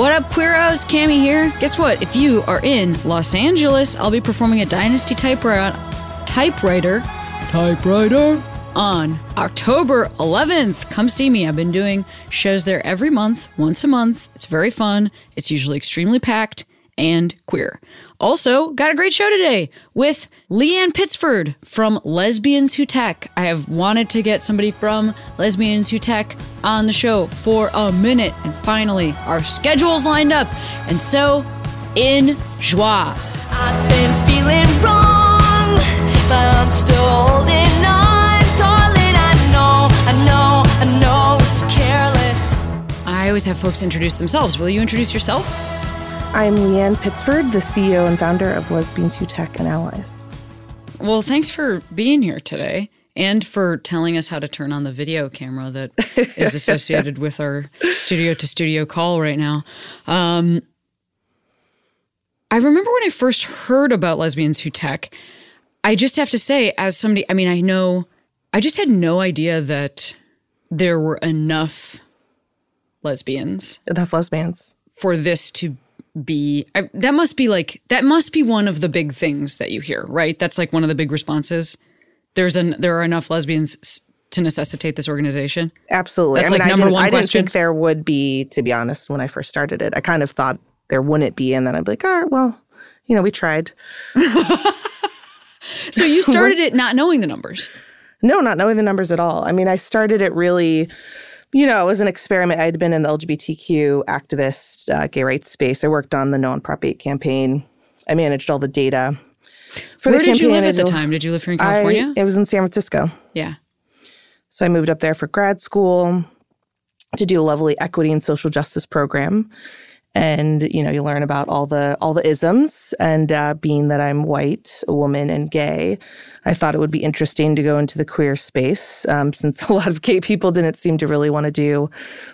What up, Queeros? Cami here. Guess what? If you are in Los Angeles, I'll be performing at Dynasty Typewriter, Typewriter, Typewriter on October 11th. Come see me. I've been doing shows there every month, once a month. It's very fun. It's usually extremely packed and queer. Also, got a great show today with Leanne Pittsford from Lesbians Who Tech. I have wanted to get somebody from Lesbians Who Tech on the show for a minute, and finally, our schedule's lined up. And so, in joie. I've been feeling wrong, but I'm still holding on, darling. I know, I know, I know it's careless. I always have folks introduce themselves. Will you introduce yourself? I'm Leanne Pittsford, the CEO and founder of Lesbians Who Tech and Allies. Well, thanks for being here today and for telling us how to turn on the video camera that is associated with our studio to studio call right now. Um, I remember when I first heard about Lesbians Who Tech, I just have to say, as somebody, I mean, I know, I just had no idea that there were enough lesbians Enough lesbians. for this to be I, that must be like that must be one of the big things that you hear right that's like one of the big responses there's an there are enough lesbians to necessitate this organization Absolutely. That's I mean, like I, number didn't, one I didn't question. think there would be, to be honest, when I first started it. I kind of thought there wouldn't be. And then I'd be like, all right, well, you know, we tried. so you started it not knowing the numbers No, not knowing the numbers at all. I mean, I started it really, you know, it was an experiment. I'd been in the LGBTQ activist uh, gay rights space. I worked on the No on Prop 8 campaign. I managed all the data. For where the did you live at the time did you live here in california I, it was in San Francisco. yeah So I moved up there for grad school to do a lovely equity and social justice program. And you know, you learn about all the all the isms. And uh, being that I'm white, a woman, and gay, I thought it would be interesting to go into the queer space, um, since a lot of gay people didn't seem to really want to do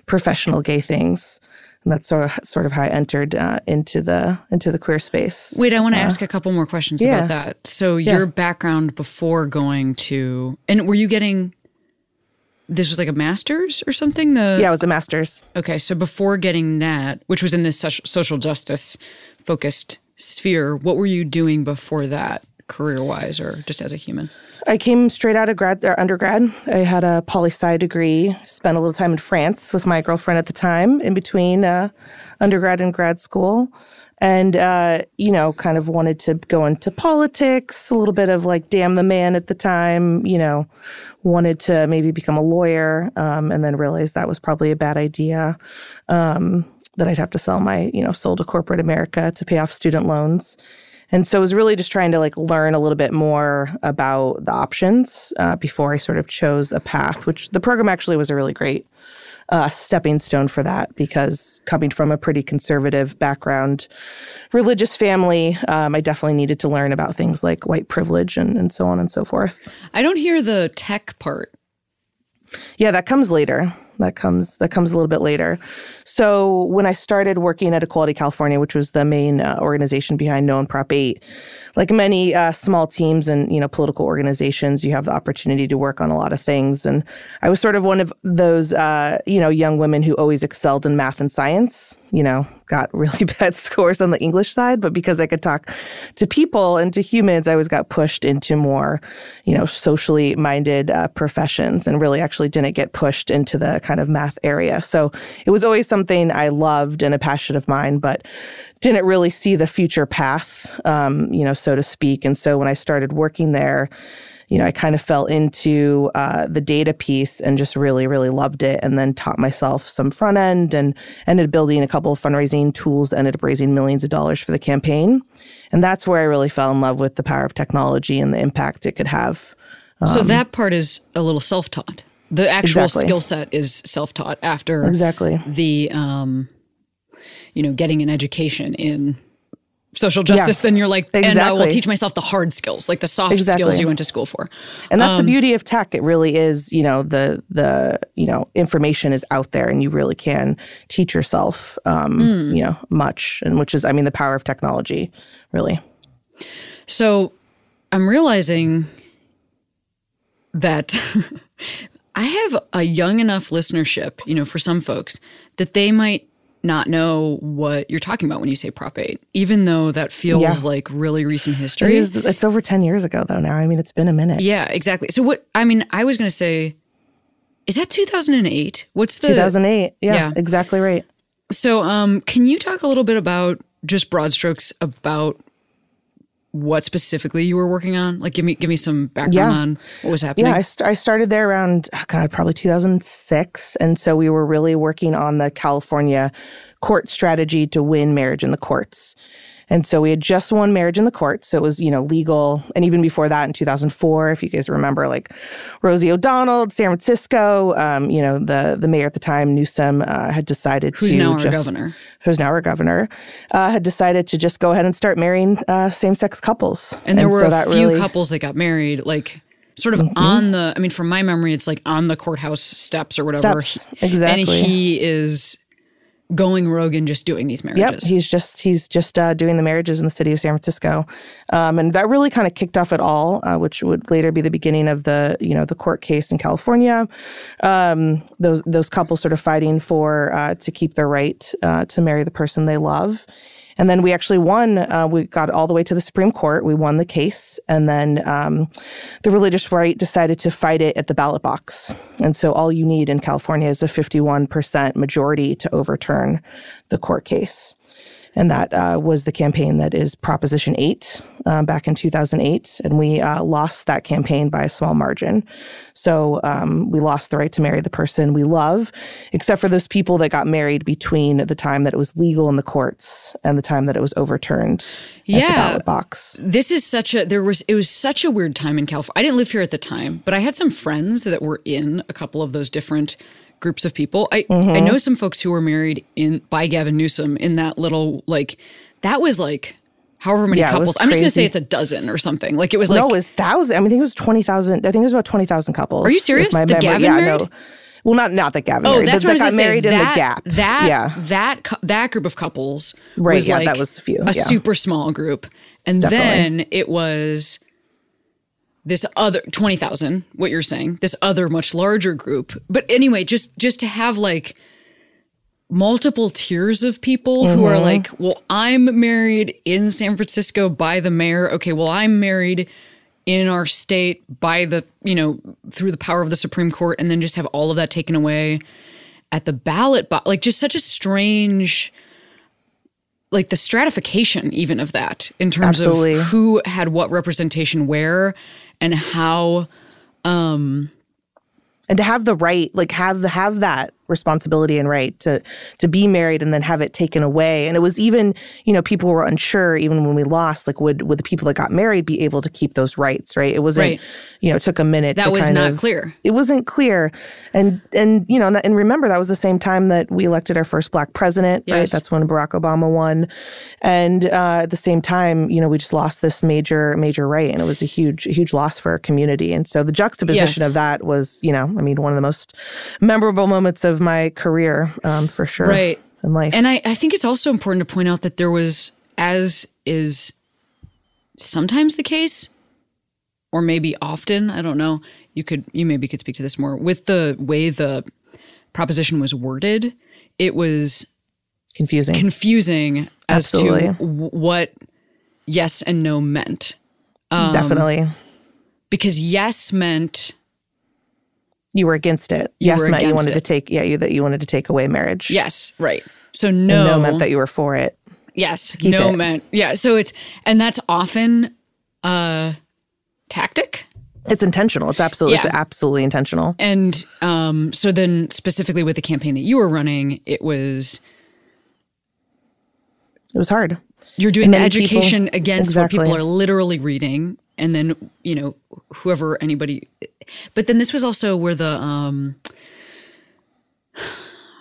professional gay things. And that's sort of, sort of how I entered uh, into the into the queer space. wait i want to ask a couple more questions yeah. about that so your background before going to and were you getting this was like a master's or something the Yeah, it was a master's. Okay, so before getting that, which was in this social justice focused sphere, what were you doing before that, career wise or just as a human? I came straight out of grad or undergrad. I had a poli sci degree. Spent a little time in France with my girlfriend at the time, in between uh, undergrad and grad school, and uh, you know, kind of wanted to go into politics. A little bit of like, damn the man at the time. You know, wanted to maybe become a lawyer, um, and then realized that was probably a bad idea. Um, that I'd have to sell my you know soul to corporate America to pay off student loans. And so I was really just trying to like learn a little bit more about the options uh, before I sort of chose a path, which the program actually was a really great uh, stepping stone for that because coming from a pretty conservative background, religious family, um, I definitely needed to learn about things like white privilege and, and so on and so forth. I don't hear the tech part. Yeah, that comes later. That comes that comes a little bit later. So when I started working at Equality California, which was the main uh, organization behind No and Prop Eight, like many uh, small teams and you know political organizations, you have the opportunity to work on a lot of things. And I was sort of one of those uh, you know young women who always excelled in math and science. You know, got really bad scores on the English side, but because I could talk to people and to humans, I always got pushed into more, you know, socially minded uh, professions and really actually didn't get pushed into the kind of math area. So it was always something I loved and a passion of mine, but didn't really see the future path, um, you know, so to speak. And so when I started working there, you know, I kind of fell into uh, the data piece and just really, really loved it. And then taught myself some front end and ended up building a couple of fundraising tools that ended up raising millions of dollars for the campaign. And that's where I really fell in love with the power of technology and the impact it could have. so that part is a little self taught. The actual Exactly. skill set is self taught after Exactly. the um you know, getting an education in social justice, then you're like, and I will teach myself the hard skills, like the soft skills you went to school for. And that's Um, the beauty of tech. It really is, you know, the the you know information is out there, and you really can teach yourself, um, Hmm. you know, much, and which is, I mean, the power of technology, really. So I'm realizing that I have a young enough listenership, you know, for some folks that they might not know what you're talking about when you say Prop 8, even though that feels Yeah. like really recent history. is. It's over ten years ago, though. Now, I mean, it's been a minute. Yeah, exactly. So what I mean, I was going to say is that 2008? What's the Two thousand eight. Yeah, Yeah. exactly right. So um can you talk a little bit about just broad strokes about what specifically you were working on? Like give me give me some background Yeah. on what was happening. Yeah, I, st- I started there around, oh God, probably 2006. And so we were really working on the California court strategy to win marriage in the courts. And so we had just won marriage in the court. So it was, you know, legal. And even before that in 2004, if you guys remember, like Rosie O'Donnell, San Francisco, um, you know, the, the mayor at the time, Newsom, uh, had decided Who's to now our just, governor. who's now our governor, uh, had decided to just go ahead and start marrying uh, same-sex couples. And there were so a few really- Mm-hmm. couples that got married, like sort of on the. I mean, from my memory, it's like on the courthouse steps or whatever. Steps, Exactly. And he is going rogue and just doing these marriages. Yep, he's just he's just uh, doing the marriages in the city of San Francisco, um, and that really kind of kicked off it all, uh, which would later be the beginning of the you know the court case in California. Um, those those couples sort of fighting for uh, to keep their right uh, to marry the person they love. And then we actually won. Uh, we got all the way to the Supreme Court. We won the case. And then um, the religious right decided to fight it at the ballot box. And so all you need in California is a 51% majority to overturn the court case. And that uh, was the campaign that is Proposition 8 um, back in 2008. And we uh, lost that campaign by a small margin. So um, we lost the right to marry the person we love, except for those people that got married between the time that it was legal in the courts and the time that it was overturned at the Yeah. ballot box. this is such a there was it was such a weird time in California. I didn't live here at the time, but I had some friends that were in a couple of those different groups of people. I Mm-hmm. I know some folks who were married in by Gavin Newsom in that little like that was like however many Yeah, couples. I'm just gonna say it's a dozen or something. Like it was like no, it was thousand. I mean, I think it was twenty thousand. I think it was about twenty thousand couples. Are you serious? my The memory- Gavin yeah, married? no. Well, not not that Gavin. Oh, married, that's but what I was that got gonna in that, the Gap. That yeah, that that group of couples Right, was yeah, like that was a few, yeah. super small group, and Definitely. then it was this other twenty thousand. What you're saying? This other much larger group. But anyway, just just to have like multiple tiers of people who Mm-hmm. are like, well, I'm married in San Francisco by the mayor. Okay, well, I'm married in our state by the, you know, through the power of the Supreme Court, and then just have all of that taken away at the ballot box. Like, just such a strange, like the stratification even of that in terms Absolutely. of who had what representation where and how. um and to have the right, like have have that responsibility and right to to be married and then have it taken away. And it was even, you know, people were unsure even when we lost, like would would the people that got married be able to keep those rights, right? It wasn't, Right. you know, it took a minute. That was not of- clear. It wasn't clear, and and you know, and, that- and remember that was the same time that we elected our first black president, right? That's when Barack Obama won, and uh, at the same time, you know, we just lost this major major right, and it was a huge huge loss for our community. And so the juxtaposition Yes. of that was, you know, I mean, one of the most memorable moments of my career, um, for sure, Right. in life. And I, I think it's also important to point out that there was, as is sometimes the case, or maybe often, I don't know. You could, you maybe could speak to this more with the way the proposition was worded. It was Confusing. confusing as Absolutely. to what yes and no meant. um, Definitely, Because yes meant you were against it. You yes, meant you wanted to take. Yeah, you that you wanted to take away marriage. yes, right. So And no, no meant that you were for it. Yes, no it. meant yeah. So it's and that's often a tactic, It's intentional. It's absolutely. Yeah. It's absolutely intentional. and um, so then specifically with the campaign that you were running, it was It was hard. you're doing the many people- education against what people are literally reading, and then you know whoever anybody. But then this was also where the um,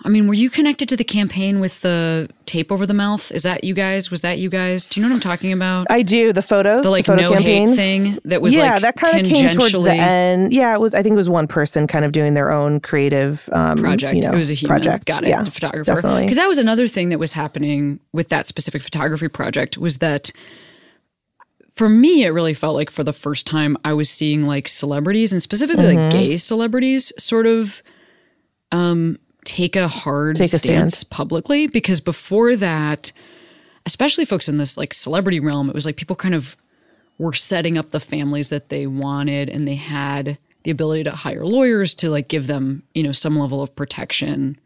I mean, were you connected to the campaign with the tape over the mouth? Is that you guys? Was that you guys? Do you know what I'm talking about? I do the photos, the like photo no campaign. hate thing that was yeah, like that kind of came towards the end. Yeah, it was. I think it was one person kind of doing their own creative um, project. You know, it was a human. project. Got it. Yeah, the photographer. definitely. Because that was another thing that was happening with that specific photography project was that for me, it really felt like for the first time I was seeing like celebrities and specifically Mm-hmm. like gay celebrities sort of um, take a hard Take a stance stand. publicly because before that, especially folks in this like celebrity realm, it was like people kind of were setting up the families that they wanted and they had the ability to hire lawyers to like give them, you know, some level of protection.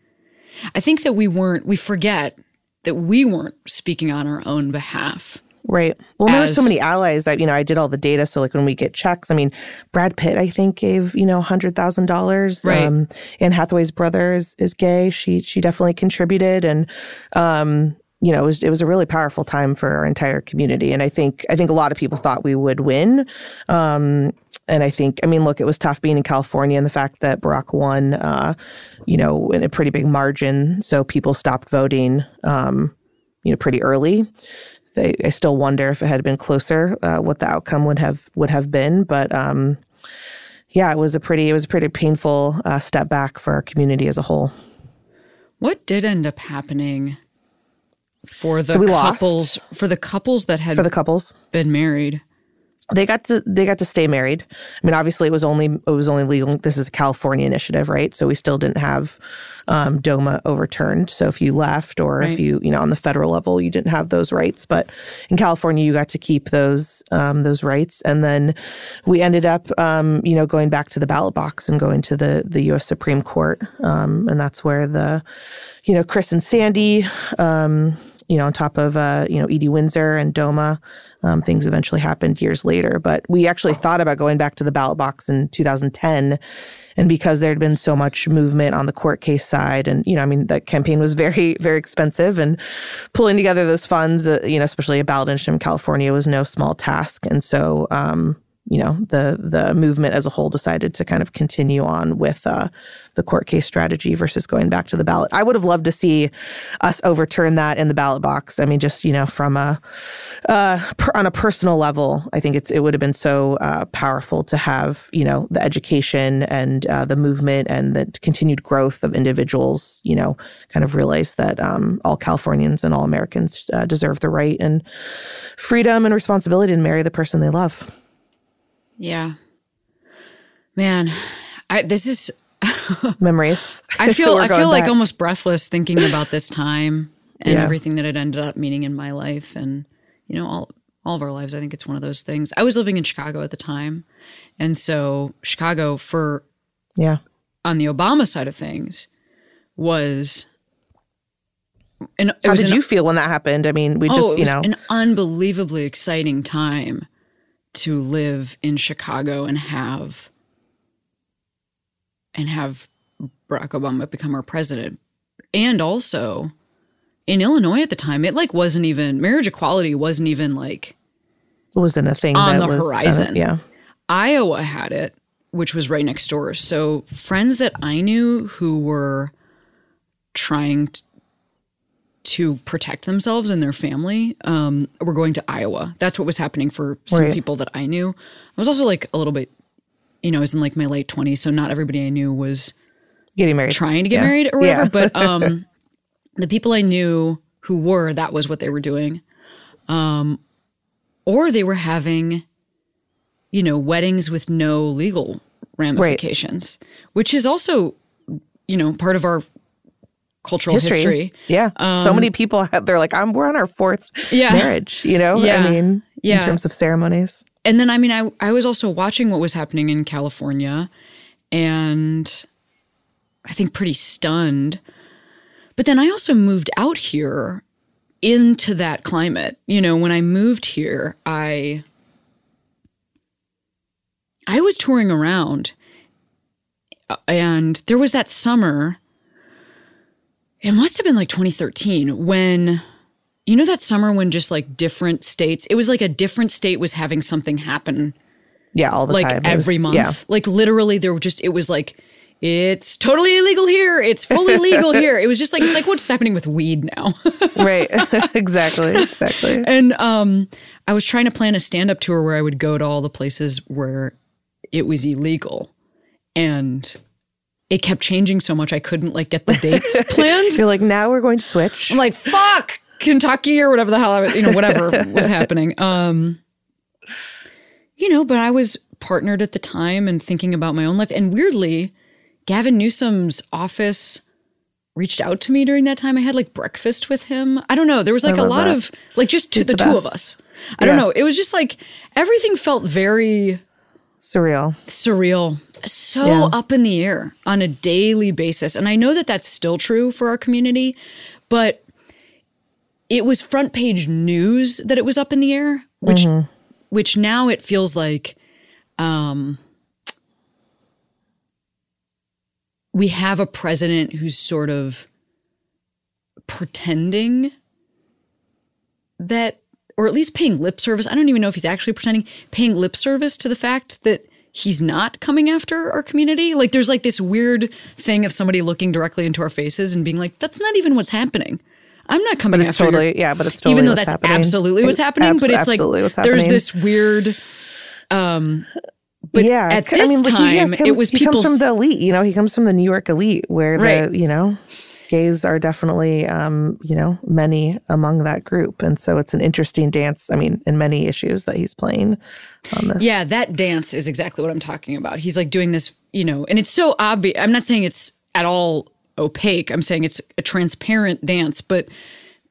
I think that we weren't, we forget that we weren't speaking on our own behalf. Right. Well, there were so many allies that, you know, I did all the data. So, like, when we get checks, I mean, Brad Pitt, I think, gave, you know, $100,000. Right. Um, Anne Hathaway's brother is, is gay. She, she definitely contributed. And, um, you know, it was, it was a really powerful time for our entire community. And I think, I think a lot of people thought we would win. Um, and I think, I mean, look, it was tough being in California and the fact that Barack won, uh, you know, in a pretty big margin. So people stopped voting, um, you know, pretty early. They, I still wonder if it had been closer, uh, what the outcome would have would have been. But um, yeah, it was a pretty it was a pretty painful uh, step back for our community as a whole. What did end up happening for the So we lost. couples for the couples that had For the couples, been married? They got to they got to stay married. I mean, obviously, it was only it was only legal. This is a California initiative, right? So we still didn't have um, DOMA overturned. So if you left, or Right. if you you know on the federal level, you didn't have those rights. But in California, you got to keep those um, those rights. And then we ended up, um, you know, going back to the ballot box and going to the the U.S. Supreme Court, um, and that's where the you know Kris and Sandy. Um, you know, on top of uh, you know Edie Windsor and DOMA, um, things eventually happened years later. But we actually thought about going back to the ballot box in 2010, and because there had been so much movement on the court case side, and you know, I mean, the campaign was very, very expensive, and pulling together those funds, uh, you know, especially a ballot initiative in California, was no small task. And so, um, you know, the the movement as a whole decided to kind of continue on with uh, the court case strategy versus going back to the ballot. I would have loved to see us overturn that in the ballot box. I mean, just you know, from a uh, per, on a personal level, I think it's it would have been so uh, powerful to have you know the education and uh, the movement and the continued growth of individuals. You know, kind of realize that um, all Californians and all Americans uh, deserve the right and freedom and responsibility to marry the person they love. Yeah. Man, I this is Memories. I feel I feel like almost breathless thinking about this time and Yeah. everything that it ended up meaning in my life and you know all all of our lives. I think it's one of those things. I was living in Chicago at the time. And so Chicago for yeah. on the Obama side of things was and it How was did an- you feel when that happened? I mean, we just, oh, it you was know, an unbelievably exciting time to live in Chicago and have and have Barack Obama become our president. And also in Illinois at the time, it like wasn't even marriage equality wasn't even like it wasn't a thing on the was uh, horizon. yeah. Iowa had it, which was right next door. So friends that I knew who were trying t- to protect themselves and their family um, were going to Iowa. That's what was happening for some Right. people that I knew. I was also like a little bit, you know, I was in like my late twenties, so not everybody I knew was Getting married. trying to get Yeah. married or whatever. Yeah. But um, the people I knew who were, that was what they were doing. Um, or they were having, you know, weddings with no legal ramifications, which is also, you know, part of our cultural history. Yeah. so many people have, they're like, I'm, we're on our fourth Um, Yeah. marriage, you know? Yeah. I mean, Yeah. in terms of ceremonies. and then I mean I I was also watching what was happening in California and I think pretty stunned. But then I also moved out here into that climate. You know, when I moved here, I I was touring around uh, and there was that summer it must have been like 2013 when you know that summer when just like different states it was like a different state was having something happen Yeah. All the like time. Was- every month Yeah. like literally there were just it was like it's totally illegal here. It's fully legal here. It was just like it's like what's happening with weed now. right. exactly. Exactly. and um I was trying to plan a stand-up tour where I would go to all the places where it was illegal. And it kept changing so much I couldn't like get the dates planned. You're like, now we're going to switch. I'm like, fuck Kentucky or whatever the hell I was, you know, whatever was happening. Um, you know, but I was partnered at the time and thinking about my own life. And weirdly, Gavin Newsom's office reached out to me during that time. I had like breakfast with him. I don't know. There was like a lot that. of like just He's the, the two of us. I don't know. It was just like everything felt very Surreal. surreal, so Yeah. up in the air on a daily basis. And I know that that's still true for our community, but it was front page news that it was up in the air, which which now it feels like um we have a president who's sort of pretending that or at least paying lip service. I don't even know if he's actually pretending, paying lip service to the fact that he's not coming after our community. Like there's like this weird thing of somebody looking directly into our faces and being like, that's not even what's happening. I'm not coming But it's after your-" totally, yeah, but it's totally even though that's happening. absolutely what's happening, but it's like there's this weird um but yeah, at this like, he- yeah, time, it comes- was he comes from the elite. You know, he comes from the New York elite, where Right. the you know gays are definitely um, you know many among that group, and so it's an interesting dance. I mean, in many issues that he's playing on this. Yeah, that dance is exactly what I'm talking about. He's like doing this, you know, and it's so obvious. I'm not saying it's at all opaque. I'm saying it's a transparent dance, but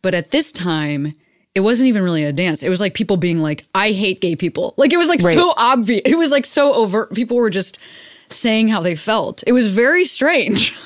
but at this time it wasn't even really a dance. It was like people being like, "I hate gay people." Like it was like Right. so obvious. It was like so overt. People were just saying how they felt. It was very strange.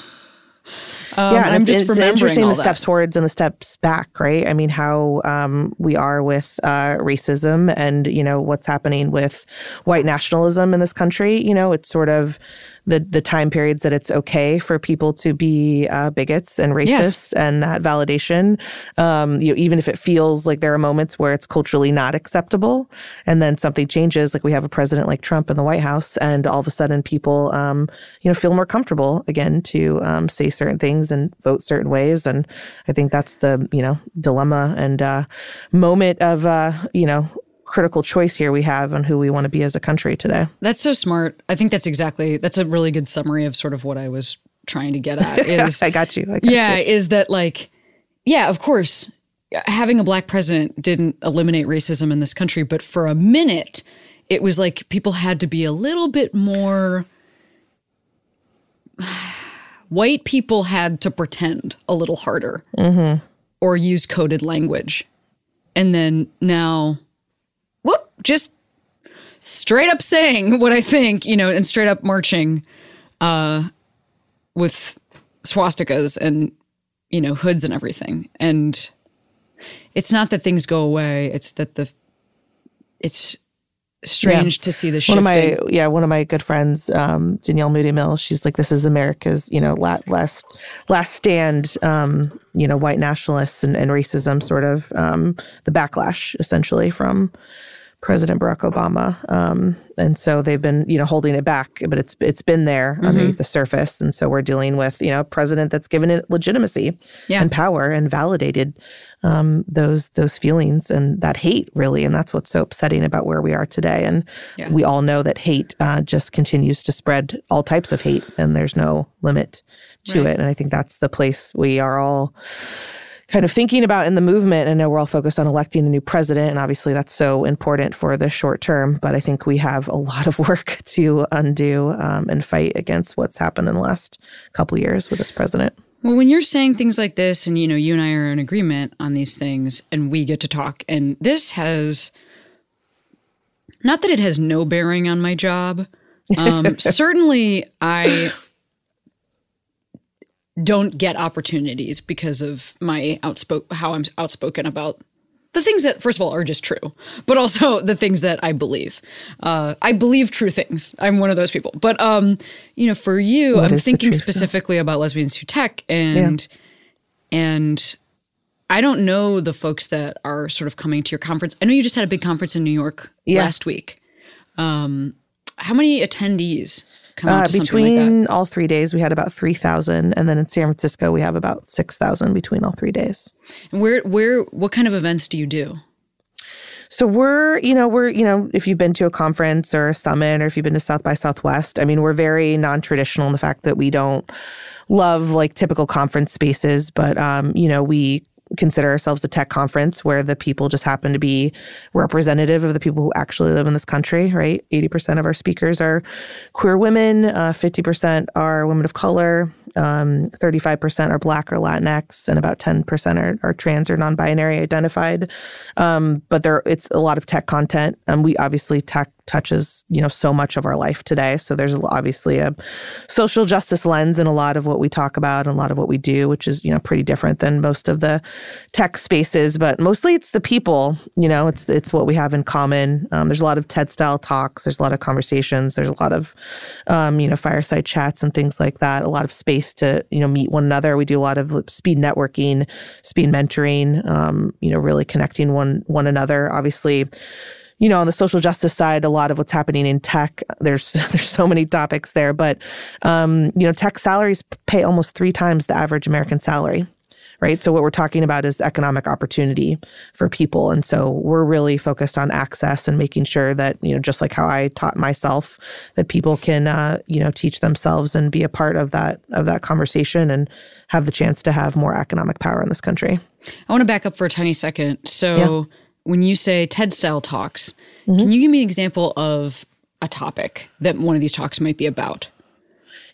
Um, yeah, and I'm just it's remembering interesting the that. steps forwards and the steps back, right? I mean, how um, we are with uh, racism and you know what's happening with white nationalism in this country. You know, it's sort of the the time periods that it's okay for people to be uh, bigots and racist, Yes. and that validation. Um, you know, even if it feels like there are moments where it's culturally not acceptable, and then something changes, like we have a president like Trump in the White House, and all of a sudden people, um, you know, feel more comfortable again to um, say certain things and vote certain ways, and I think that's the you know dilemma and uh, moment of uh, you know critical choice here we have on who we want to be as a country today. That's so smart. I think that's exactly that's a really good summary of sort of what I was trying to get at. Is I got you. I got yeah, you. is that like, yeah, of course, having a black president didn't eliminate racism in this country, but for a minute, it was like people had to be a little bit more. White people had to pretend a little harder mm-hmm. or use coded language. And then now, whoop, just straight up saying what I think, you know, and straight up marching uh, with swastikas and you know hoods and everything. And it's not that things go away. It's that the it's strange to see the one of my yeah one of my good friends um danielle Moody Mill, she's like this is america's you know la- last last stand um you know white nationalists and, and racism sort of um the backlash essentially from president barack obama um and so they've been you know holding it back but it's it's been there Mm-hmm. underneath the surface and so we're dealing with you know a president that's given it legitimacy Yeah. and power and validated um, those those feelings and that hate really and that's what's so upsetting about where we are today and Yeah. we all know that hate uh, just continues to spread all types of hate and there's no limit to Right. it and i think that's the place we are all kind of thinking about in the movement. I know we're all focused on electing a new president, and obviously that's so important for the short term. But I think we have a lot of work to undo um, and fight against what's happened in the last couple years with this president. well when you're saying things like this and you know you and i are in agreement on these things and we get to talk and this has not that it has no bearing on my job um, certainly i don't get opportunities because of my outspoken how i'm outspoken about the things that first of all are just true but also the things that i believe. Uh, i believe true things. I'm one of those people. But um you know for you i'm thinking truth, though? specifically about lesbians who tech and and i don't know the folks that are sort of coming to your conference. I know you just had a big conference in new york Yeah. last week. Um how many attendees come out Uh, to something like that? between all three days, we had about 3,000. And then in San Francisco, we have about 6,000 between all three days. And Where where what kind of events do you do? So we're, you know, we're, you know, if you've been to a conference or a summit or if you've been to South by Southwest, I mean, we're very non-traditional in the fact that we don't love like typical conference spaces, but um, you know, we consider ourselves a tech conference where the people just happen to be representative of the people who actually live in this country, right? 80% of our speakers are queer women, uh, 50% are women of color, um, 35% are Black or Latinx, and about 10% are, are trans or non-binary identified. Um, but there, it's a lot of tech content. And we obviously tech touches you know so much of our life today. So there's obviously a social justice lens in a lot of what we talk about and a lot of what we do, which is you know pretty different than most of the tech spaces. But mostly it's the people. You know, it's it's what we have in common. Um, there's a lot of TED style talks. There's a lot of conversations. There's a lot of um, you know fireside chats and things like that. A lot of space to you know meet one another. We do a lot of speed networking, speed mentoring. Um, you know, really connecting one one another. Obviously you know, on the social justice side, a lot of what's happening in tech, there's there's so many topics there, but um, you know, tech salaries pay almost three times the average American salary. Right. So, what we're talking about is economic opportunity for people. And so, we're really focused on access and making sure that, you know, just like how I taught myself, that people can, uh, you know, teach themselves and be a part of that, of that conversation and have the chance to have more economic power in this country. I want to back up for a tiny second. So, when you say TED style talks, can mm-hmm. you give me an example of a topic that one of these talks might be about?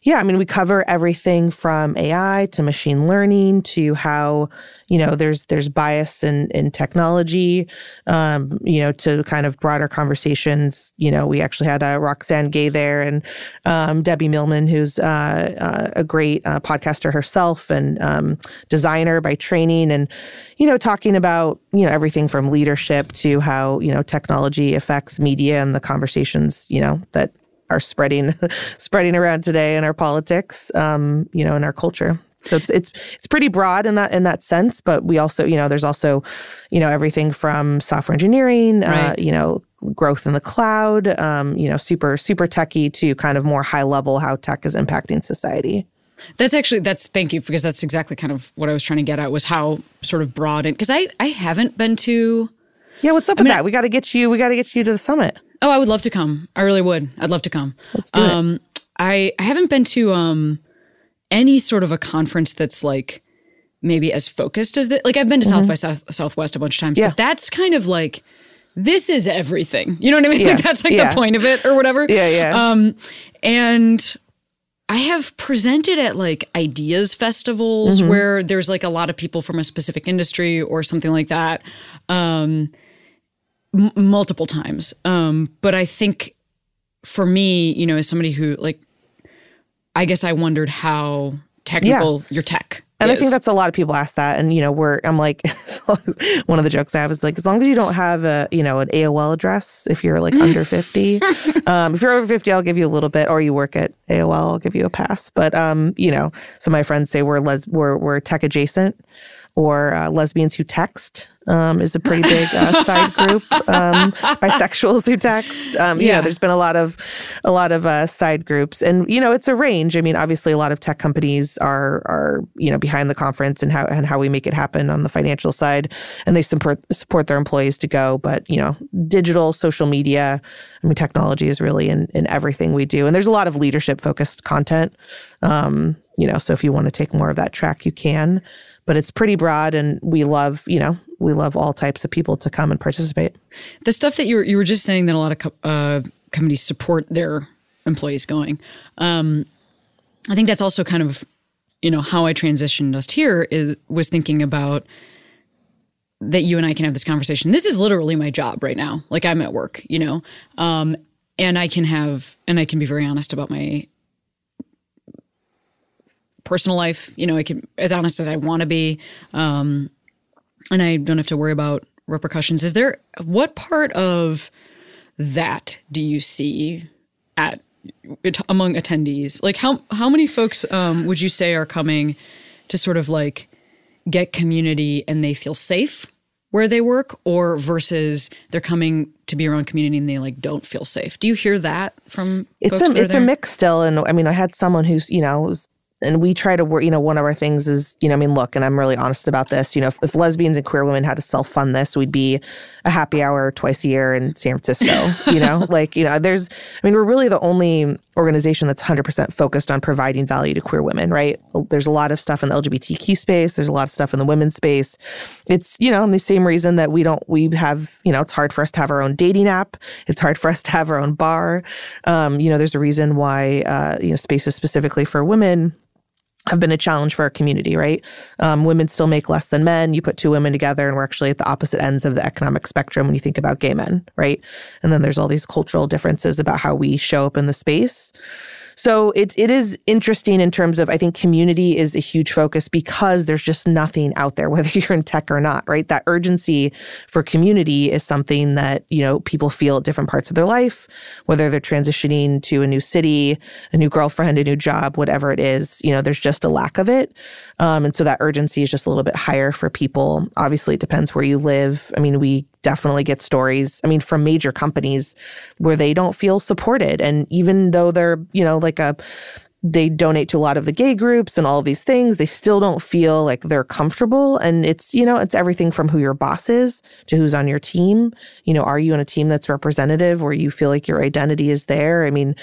Yeah, I mean, we cover everything from AI to machine learning to how, you know, there's there's bias in in technology, um, you know, to kind of broader conversations. You know, we actually had uh, Roxane Gay there and um, Debbie Millman, who's uh, uh, a great uh, podcaster herself and um, designer by training, and you know, talking about you know everything from leadership to how you know technology affects media and the conversations you know that are spreading spreading around today in our politics, um, you know, in our culture. So it's it's it's pretty broad in that in that sense, but we also, you know, there's also, you know, everything from software engineering, uh, you know, growth in the cloud, um, you know, super super techy to kind of more high level how tech is impacting society. That's actually that's thank you because that's exactly kind of what I was trying to get at was how sort of broad and because I I haven't been to Yeah, what's up with that? We got to get you. We got to get you to the summit. Oh I would love to come I really would I'd love to come Let's do it. um I I haven't been to um any sort of a conference that's like maybe as focused as that like I've been to South by South, Southwest a bunch of times Mm-hmm. Yeah. but that's kind of like this is everything you know what I mean Yeah. like that's like Yeah. the point of it or whatever Yeah, yeah. um and I have presented at like ideas festivals Mm-hmm. where there's like a lot of people from a specific industry or something like that, um, m- multiple times. Um, but I think for me, you know, as somebody who like, I guess I wondered how technical your tech. And I think that's a lot of people ask that. And, you know, we're, I'm like, one of the jokes I have is like, as long as you don't have a, you know, an AOL address, if you're like under 50, um, if you're over 50, I'll give you a little bit, or you work at AOL, I'll give you a pass. But, um, you know, some of my friends say we're, les- we're, we're tech adjacent or uh, lesbians who text. Um, is a pretty big uh, side group. Um, bisexuals who text. Um, you Yeah. know, there's been a lot of a lot of uh, side groups, and you know, it's a range. I mean, obviously, a lot of tech companies are are you know behind the conference and how and how we make it happen on the financial side, and they support support their employees to go. But you know, digital, social media, I mean, technology is really in in everything we do, and there's a lot of leadership focused content. Um, you know, so if you want to take more of that track, you can. But it's pretty broad, and we love you know we love all types of people to come and participate. the stuff that you were you were just saying that a lot of uh, companies support their employees going. Um, I think that's also kind of you know how I transitioned us here is was thinking about that you and I can have this conversation. This is literally my job right now. Like I'm at work, you know, um, and I can have and I can be very honest about my personal life. You know, I can as honest as I want to be. Um, and I don't have to worry about repercussions. Is there what part of that do you see at among attendees? Like how how many folks um, would you say are coming to sort of like get community and they feel safe where they work or versus they're coming to be around community and they like don't feel safe. Do you hear that from it's folks a it's there? a mix still and i mean i had someone who's you know was, and we try to work you know one of our things is you know i mean look and i'm really honest about this you know if, if lesbians and queer women had to self-fund this we'd be a happy hour twice a year in san francisco you know? Like you know there's i mean we're really the only organization that's 100% focused on providing value to queer women right? There's a lot of stuff in the lgbtq space there's a lot of stuff in the women's space. It's you know the same reason that we don't we have you know it's hard for us to have our own dating app it's hard for us to have our own bar. Um, you know there's a reason why uh, you know spaces specifically for women have been a challenge for our community, right? Um, women still make less than men. You put two women together, and we're actually at the opposite ends of the economic spectrum when you think about gay men, right? And then there's all these cultural differences about how we show up in the space. So it it is interesting in terms of I think community is a huge focus because there's just nothing out there, whether you're in tech or not, right? That urgency for community is something that, you know, people feel at different parts of their life, whether they're transitioning to a new city, a new girlfriend, a new job, whatever it is, you know, there's just a lack of it. Um, and so that urgency is just a little bit higher for people. Obviously, it depends where you live. I mean, we definitely get stories, I mean, from major companies where they don't feel supported. And even though they're, you know, like a, they donate to a lot of the gay groups and all of these things, they still don't feel like they're comfortable. And it's, you know, it's everything from who your boss is to who's on your team. You know, are you on a team that's representative where you feel like your identity is there? I mean,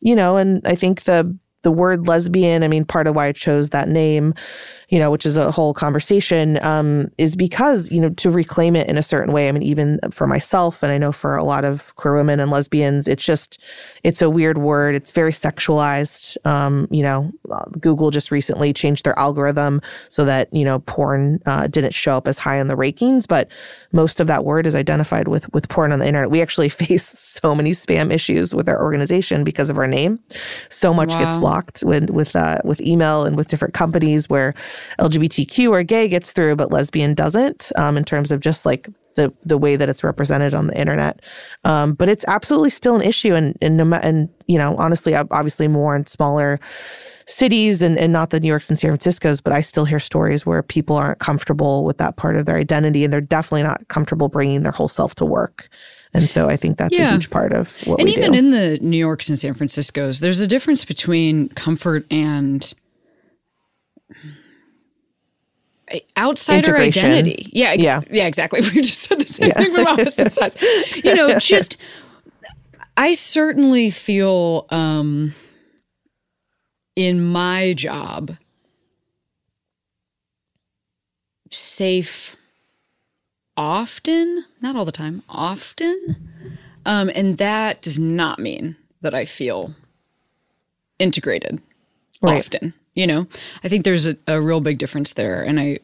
you know, and I think the, the word lesbian, I mean, part of why I chose that name, you know, which is a whole conversation, um, is because, you know, to reclaim it in a certain way. I mean, even for myself, and I know for a lot of queer women and lesbians, it's just, it's a weird word. It's very sexualized. Um, you know, Google just recently changed their algorithm so that, you know, porn uh, didn't show up as high in the rankings, but most of that word is identified with, with porn on the internet. We actually face so many spam issues with our organization because of our name. So much gets Wow. Blocked with with uh, with email and with different companies where LGBTQ or gay gets through, but lesbian doesn't. Um, in terms of just like the the way that it's represented on the internet, um, but it's absolutely still an issue, and and and you know honestly, obviously more in smaller cities and, and not the New Yorks and San Francisco's, but I still hear stories where people aren't comfortable with that part of their identity, and they're definitely not comfortable bringing their whole self to work. And so I think that's Yeah. a huge part of what we're doing. and even do. in the New Yorks and San Francisco's, there's a difference between comfort and outsider identity. Yeah, ex- Yeah. yeah, exactly. We just said the same thing from opposite sides. You know, just I certainly feel um, in my job safe often, not all the time, often. Um, and that does not mean that I feel integrated Right. often. You know, I think there's a, a real big difference there. And I,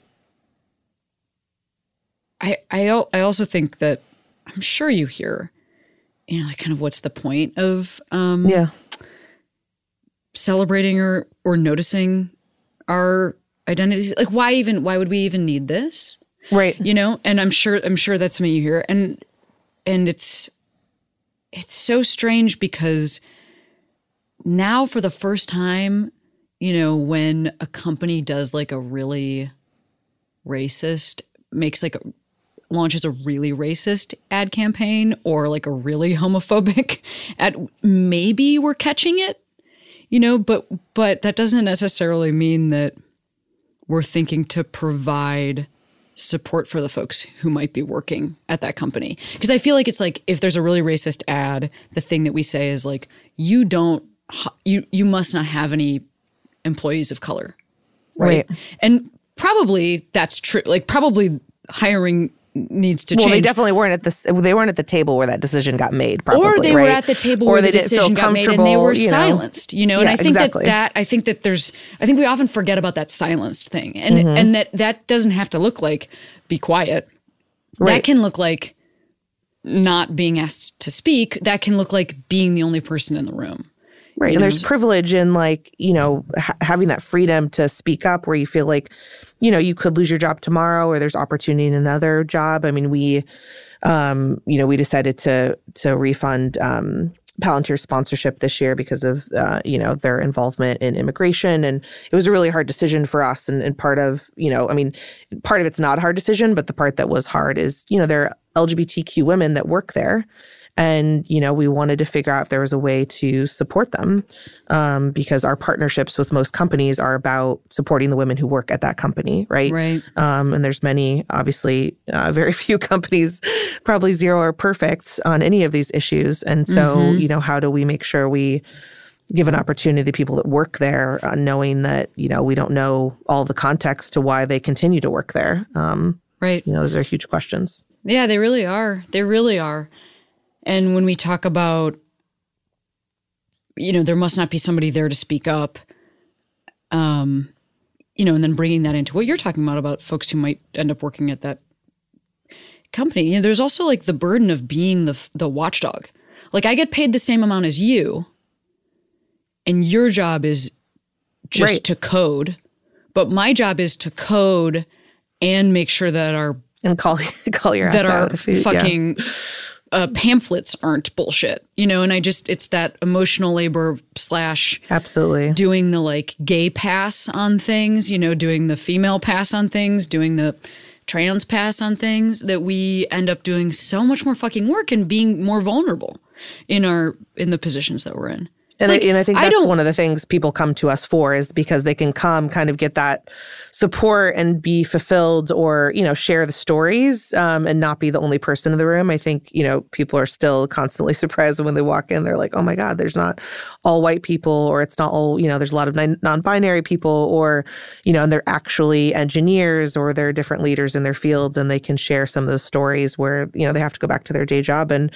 I, I, I also think that I'm sure you hear, you know, like kind of what's the point of um, yeah. celebrating or or noticing our identities? Like, why even? Why would we even need this? Right. you know and i'm sure i'm sure that's something you hear and and it's it's so strange because now for the first time you know when a company does like a really racist makes like a launches a really racist ad campaign or like a really homophobic ad maybe we're catching it you know but but that doesn't necessarily mean that we're thinking to provide support for the folks who might be working at that company. Because I feel like it's like if there's a really racist ad, the thing that we say is like, you don't, you you must not have any employees of color, right? Right. And probably that's true. Like probably hiring needs to change. Well, they definitely weren't at this. They weren't at the table where that decision got made. Probably, or they were at the table Or where the they didn't feel decision got made and they were you know. silenced you know and Yeah, i think exactly. that that i think that there's i think we often forget about that silenced thing and Mm-hmm. and that that doesn't have to look like be quiet that can look like not being asked to speak that can look like being the only person in the room Right. you And know, there's privilege in like, you know, ha- having that freedom to speak up where you feel like, you know, you could lose your job tomorrow or there's opportunity in another job. I mean, we, um, you know, we decided to, to refund, um, Palantir sponsorship this year because of uh, you know their involvement in immigration, and it was a really hard decision for us. And, and part of you know, I mean, part of it's not a hard decision, but the part that was hard is you know there are LGBTQ women that work there, and, you know, we wanted to figure out if there was a way to support them um, because our partnerships with most companies are about supporting the women who work at that company, right? Right. Um, and there's many, obviously, uh, very few companies, probably zero are perfect on any of these issues. And so, Mhm. you know, how do we make sure we give an opportunity to people that work there, uh, knowing that, you know, we don't know all the context to why they continue to work there? Um, Right. you know, those are huge questions. Yeah, they really are. They really are. And when we talk about, you know, there must not be somebody there to speak up, um, you know, and then bringing that into what you're talking about about folks who might end up working at that company. You know, there's also like the burden of being the the watchdog. Like I get paid the same amount as you, and your job is just Right. to code, but my job is to code and make sure that our And call call your that ass our you- yeah. Uh, pamphlets aren't bullshit, you know. And I just it's that emotional labor slash absolutely doing the like gay pass on things, you know, doing the female pass on things, doing the trans pass on things that we end up doing so much more fucking work and being more vulnerable in our in the positions that we're in. And, like, I, and I think that's don't- one of the things people come to us for is because they can come kind of get that support and be fulfilled or, you know, share the stories um, and not be the only person in the room. I think, you know, people are still constantly surprised when they walk in. They're like, oh my God, there's not all white people or it's not all, you know, there's a lot of non binary people or, you know, and they're actually engineers or they're different leaders in their fields and they can share some of those stories where, you know, they have to go back to their day job and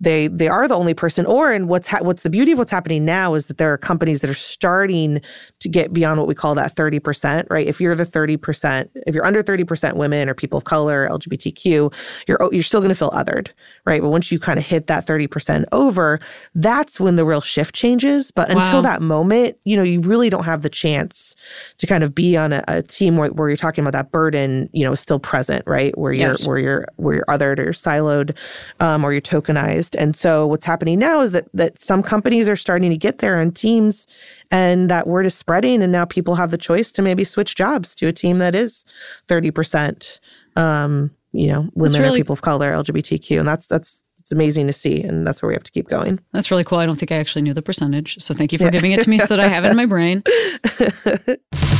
they they are the only person or and what's ha- what's the beauty of what's happening now is that there are companies that are starting to get beyond what we call that 30%, right? If you're the 30%, if you're under 30% women or people of color, LGBTQ, you're you're still going to feel othered, right? But once you kind of hit that 30% over, that's when the real shift changes, but until Wow. that moment, you know, you really don't have the chance to kind of be on a, a team where, where you're talking about that burden, you know, is still present, right? Where you're Yes. where you're where you're othered or siloed um, or you're tokenized. And so what's happening now is that that some companies are starting to get there on teams and that word is spreading and now people have the choice to maybe switch jobs to a team that is 30% um, you know, women or really- people of color, LGBTQ. And that's that's it's amazing to see. And that's where we have to keep going. That's really cool. I don't think I actually knew the percentage. So thank you for giving it to me so that I have it in my brain.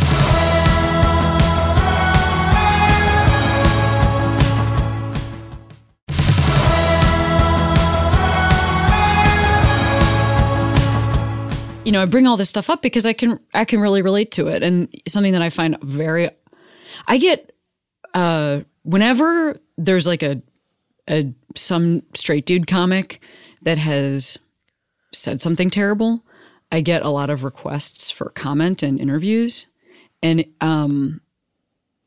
you know, I bring all this stuff up because I can I can really relate to it and something that I find very I get uh whenever there's like a a some straight dude comic that has said something terrible, I get a lot of requests for comment and interviews. And um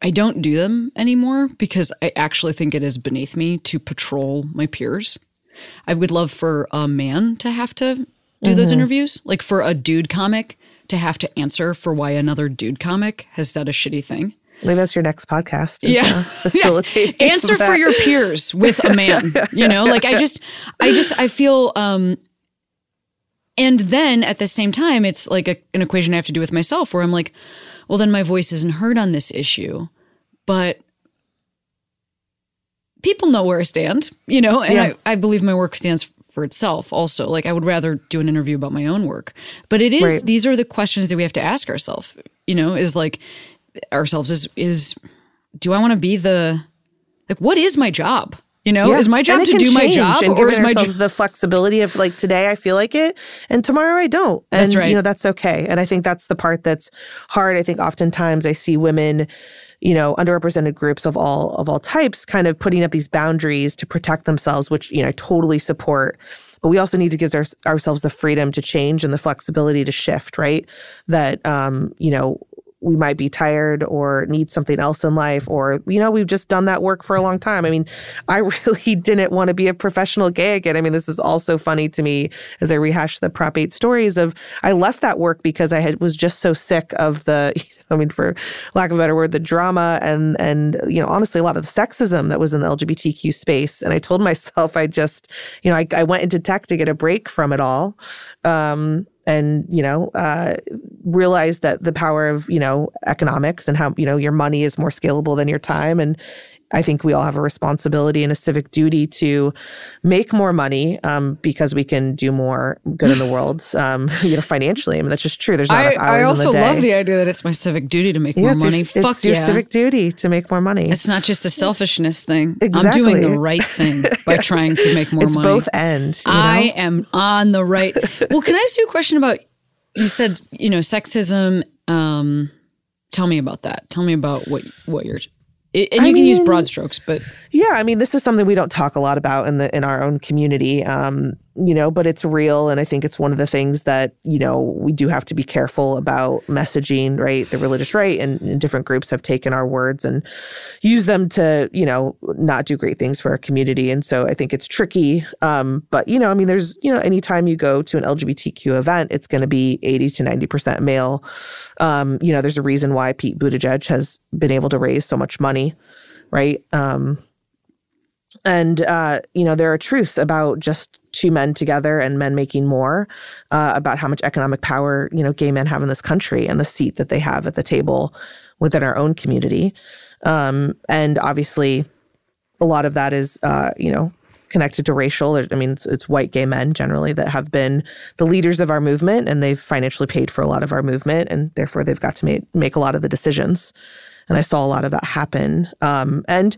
I don't do them anymore because I actually think it is beneath me to patrol my peers. I would love for a man to have to do those interviews, like for a dude comic to have to answer for why another dude comic has said a shitty thing. Maybe that's your next podcast. is, Yeah. uh, facilitating. Answer for your peers with a man, you know? Like I just I just I feel um and then at the same time it's like a, an equation I have to do with myself where I'm like, well then my voice isn't heard on this issue. But people know where I stand, you know, and Yeah. I, I believe my work stands for itself also. Like I would rather do an interview about my own work. But it is Right. these are the questions that we have to ask ourselves, you know, is like ourselves is is do I want to be the like what is my job? You know, Yeah. is my job to do my job or is my job the flexibility of like today I feel like it and tomorrow I don't. And That's right. you know that's okay. And I think that's the part that's hard. I think oftentimes I see women you know underrepresented groups of all of all types kind of putting up these boundaries to protect themselves which you know I totally support but we also need to give our, ourselves the freedom to change and the flexibility to shift right that um you know we might be tired or need something else in life, or, you know, we've just done that work for a long time. I mean, I really didn't want to be a professional gay again. I mean, this is also funny to me as I rehash the Prop 8 stories of I left that work because I had was just so sick of the, I mean, for lack of a better word, the drama and, and, you know, honestly, a lot of the sexism that was in the LGBTQ space. And I told myself I just, you know, I, I went into tech to get a break from it all. Um, and you know uh, realize that the power of you know economics and how you know your money is more scalable than your time. And I think we all have a responsibility and a civic duty to make more money um, because we can do more good in the world, um, you know, financially. I mean, that's just true. There's not I, I also the love the idea that it's my civic duty to make yeah, more money. Your, Fuck it's your yeah. civic duty to make more money. It's not just a selfishness thing. I'm doing the right thing by trying to make more it's money. both end. You know? I am on the right. well, can I ask you a question about? You said you know sexism. Um, tell me about that. Tell me about what what you're. And you I can use broad strokes, but Yeah, I mean, this is something we don't talk a lot about in the in our own community, um, you know, but it's real, and I think it's one of the things that you know we do have to be careful about messaging. Right, the religious right and, and different groups have taken our words and use them to you know not do great things for our community, and so I think it's tricky. Um, but you know, I mean, there's you know, anytime you go to an LGBTQ event, it's going to be eighty to ninety percent male. Um, you know, there's a reason why Pete Buttigieg has been able to raise so much money right? Um, and uh, you know there are truths about just two men together and men making more uh, about how much economic power you know gay men have in this country and the seat that they have at the table within our own community. Um, and obviously a lot of that is uh, you know connected to racial. I mean it's, it's white gay men generally that have been the leaders of our movement and they've financially paid for a lot of our movement and therefore they've got to make, make a lot of the decisions and I saw a lot of that happen. Um, and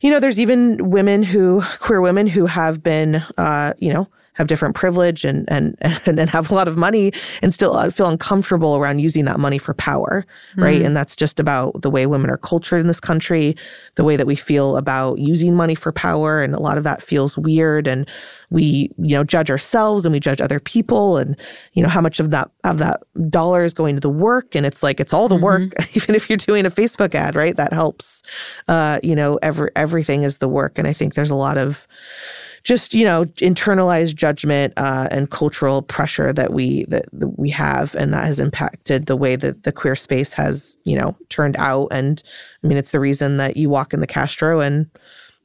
you know, there's even women who, queer women who have been, uh, you know, have different privilege and and and, and have a lot of money and still uh, feel uncomfortable around using that money for power, right? And that's just about the way women are cultured in this country, the way that we feel about using money for power, and a lot of that feels weird. And we, you know, judge ourselves and we judge other people, and you know how much of that of that dollar is going to the work, and it's like it's all the work, even if you're doing a Facebook ad, right? That helps. Uh, you know, every everything is the work, and I think there's a lot of just you know internalized judgment uh, and cultural pressure that we that, that we have and that has impacted the way that the queer space has you know turned out. And i mean it's the reason that you walk in the castro and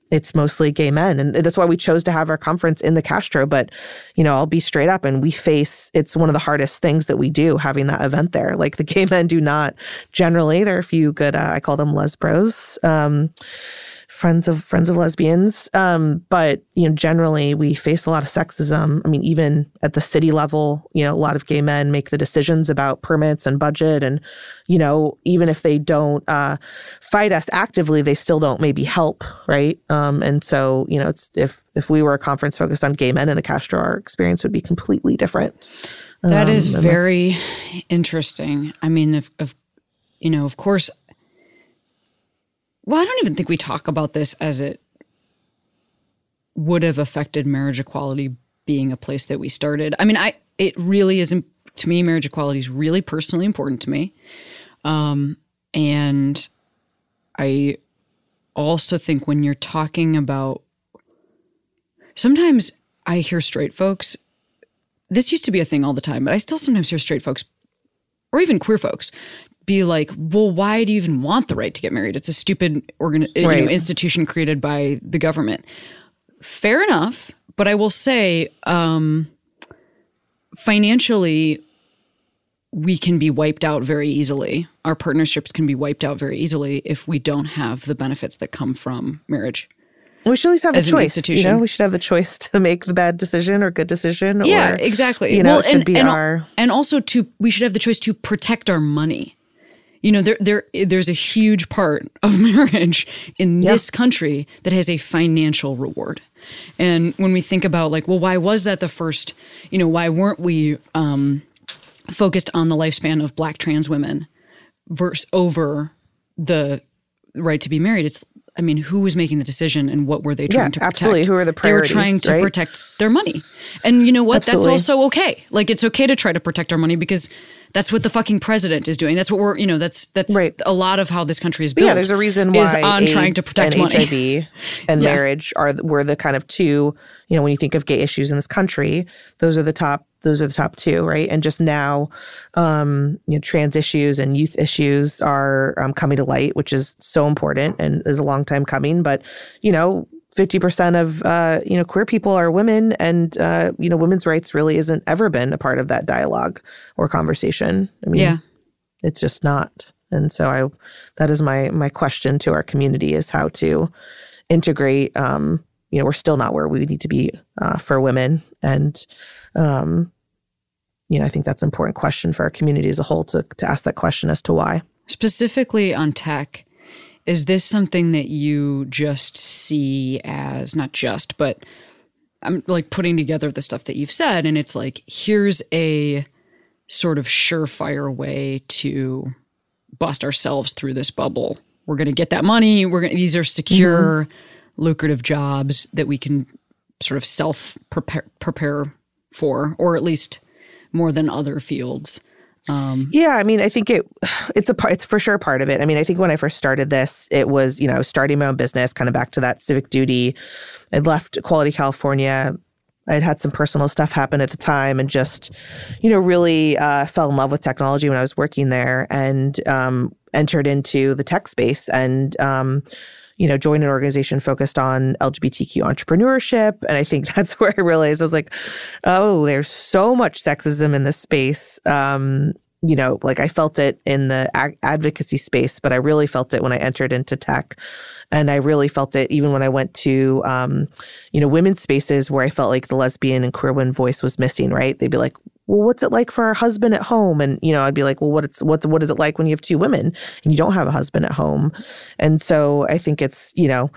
it's mostly gay men. And that's why we chose to have our conference in the castro. But you know i'll be straight up and we face it's one of the hardest things that we do having that event there. Like the gay men do not generally. There are a few good uh, i call them lesbros um, friends of friends of lesbians um, but you know generally we face a lot of sexism i mean even at the city level you know a lot of gay men make the decisions about permits and budget and you know even if they don't uh, fight us actively they still don't maybe help right um, and so you know it's if if we were a conference focused on gay men in the castro our experience would be completely different That Um, is very interesting. I mean, if, if you know, of course. Well, I don't even think we talk about this as it would have affected marriage equality being a place that we started. I mean, I it really isn't to me. Marriage equality is really personally important to me, um, and I also think when you're talking about sometimes I hear straight folks this used to be a thing all the time, but I still sometimes hear straight folks or even queer folks be like, "Well, why do you even want the right to get married? It's a stupid organ- you know, institution created by the government." Fair enough, but I will say, um, financially, we can be wiped out very easily. Our partnerships can be wiped out very easily if we don't have the benefits that come from marriage. we should at least have as the choice you know we should have the choice to make the bad decision or good decision Yeah, or, exactly. you know well, and, be and, our and also to we should have the choice to protect our money. You know, there there there's a huge part of marriage in this country that has a financial reward. And when we think about like, well, why was that the first? You know, why weren't we um, focused on the lifespan of Black trans women versus over the right to be married? It's I mean, who was making the decision and what were they trying Yeah, to protect? absolutely. Who are the They were trying to right? protect their money. And you know what? Absolutely. That's also okay. Like it's okay to try to protect our money because That's what the fucking president is doing. That's what we're, you know, that's that's Right. a lot of how this country is But built. yeah, there's a reason is why on trying to protect and money. HIV and Yeah. marriage are were the kind of two. You know, when you think of gay issues in this country, those are the top. Those are the top two, right? And just now, um, you know, trans issues and youth issues are um, coming to light, which is so important and is a long time coming. But you know. 50% of uh, you know queer people are women and uh, you know women's rights really isn't ever been a part of that dialogue or conversation. I mean Yeah. it's just not. And so i that is my my question to our community is how to integrate um you know we're still not where we need to be uh, for women. And um you know i think that's an important question for our community as a whole to to ask that question as to why. Specifically on tech, is this something that you just see as not just, but I'm like putting together the stuff that you've said, and it's like, here's a sort of surefire way to bust ourselves through this bubble. We're going to get that money. We're going these are secure, mm-hmm. lucrative jobs that we can sort of self prepare, prepare for, or at least more than other fields. Yeah, I mean, I think it it's a part it's for sure part of it. I mean, I think when I first started this, it was, you know, I starting my own business, kind of back to that civic duty. I'd left Equality California. I'd had some personal stuff happen at the time and just, you know, really uh, fell in love with technology when I was working there and um, entered into the tech space and um, you know, join an organization focused on LGBTQ entrepreneurship. And I think that's where I realized I was like, oh, there's so much sexism in this space. Um, you know, like I felt it in the advocacy space, but I really felt it when I entered into tech. And I really felt it even when I went to, um, you know, women's spaces where I felt like the lesbian and queer women voice was missing, right? They'd be like, well, what's it like for our husband at home? And, you know, I'd be like, well, what it's, what's, what is it like when you have two women and you don't have a husband at home? And so I think it's, you know,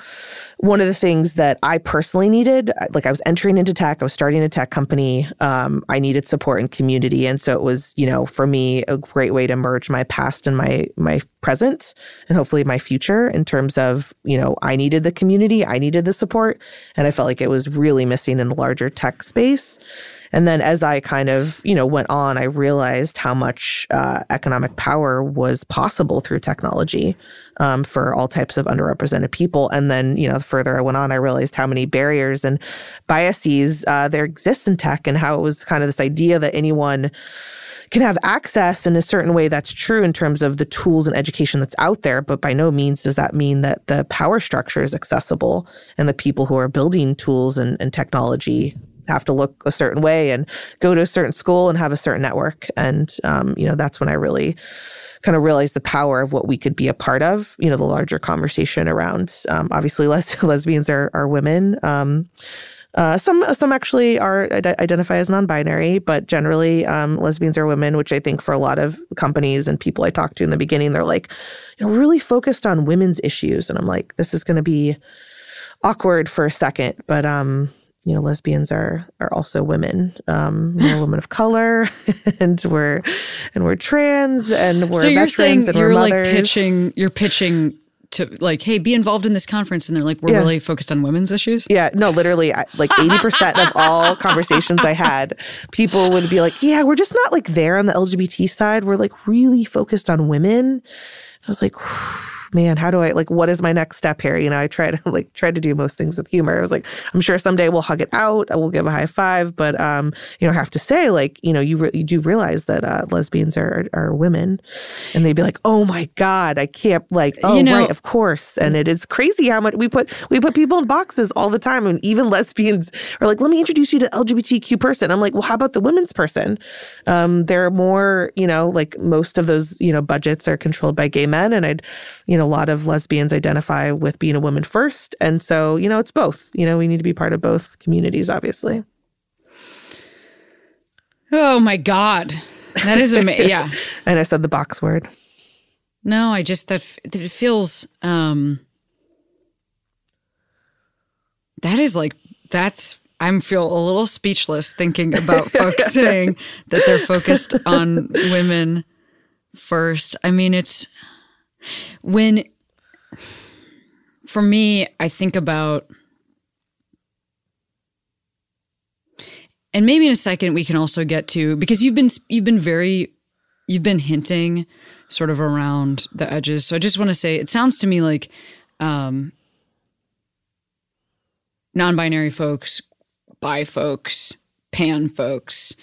one of the things that I personally needed, like I was entering into tech, I was starting a tech company. Um, I needed support and community. And so it was, you know, for me, a great way to merge my past and my, my present and hopefully my future in terms of, you know, I needed the community, I needed the support. And I felt like it was really missing in the larger tech space. And then as I kind of, you know, went on, I realized how much uh, economic power was possible through technology um, for all types of underrepresented people. And then, you know, the further I went on, I realized how many barriers and biases uh, there exist in tech and how it was kind of this idea that anyone can have access in a certain way that's true in terms of the tools and education that's out there but by no means does that mean that the power structure is accessible and the people who are building tools and, and technology have to look a certain way and go to a certain school and have a certain network. And um, you know that's when i really kind of realized the power of what we could be a part of you know the larger conversation around um, obviously les- lesbians are, are women. Um, uh, some some actually are identify as non-binary, but generally um, lesbians are women, which I think for a lot of companies and people I talked to in the beginning, they're like, you know, really focused on women's issues, and I'm like, this is going to be awkward for a second, but um, you know, lesbians are are also women. Um, we're women of color, and we're and we're trans, and we're so you're saying and you're like mothers. pitching, you're pitching to like, hey, be involved in this conference, and they're like, we're Yeah. really focused on women's issues. Yeah, no, literally, I, like 80% of all conversations I had, people would be like, yeah, we're just not like there on the LGBT side. We're like really focused on women. I was like, man, how do I, like, what is my next step here? You know, I try to like, try to do most things with humor. I was like, I'm sure someday we'll hug it out. I will give a high five. But, um, you know, I have to say, like, you know, you, re- you do realize that uh, lesbians are, are women. And they'd be like, oh my God, I can't, like, oh, You know- right, of course. And it is crazy how much we put we put people in boxes all the time. And even lesbians are like, let me introduce you to LGBTQ person. I'm like, well, how about the women's person? Um, there are more, you know, like most of those, you know, budgets are controlled by gay men. And I'd, you know, a lot of lesbians identify with being a woman first. And so, you know, it's both. You know, we need to be part of both communities, obviously. Oh my god, that is amazing. yeah. And I said the box word. No, I just that that it feels um that is like that's I'm feel a little speechless thinking about folks saying that they're focused on women first. I mean, it's when for me, I think about and maybe in a second we can also get to because you've been you've been very you've been hinting sort of around the edges. So I just want to say it sounds to me like um, non-binary folks, bi folks, pan folks.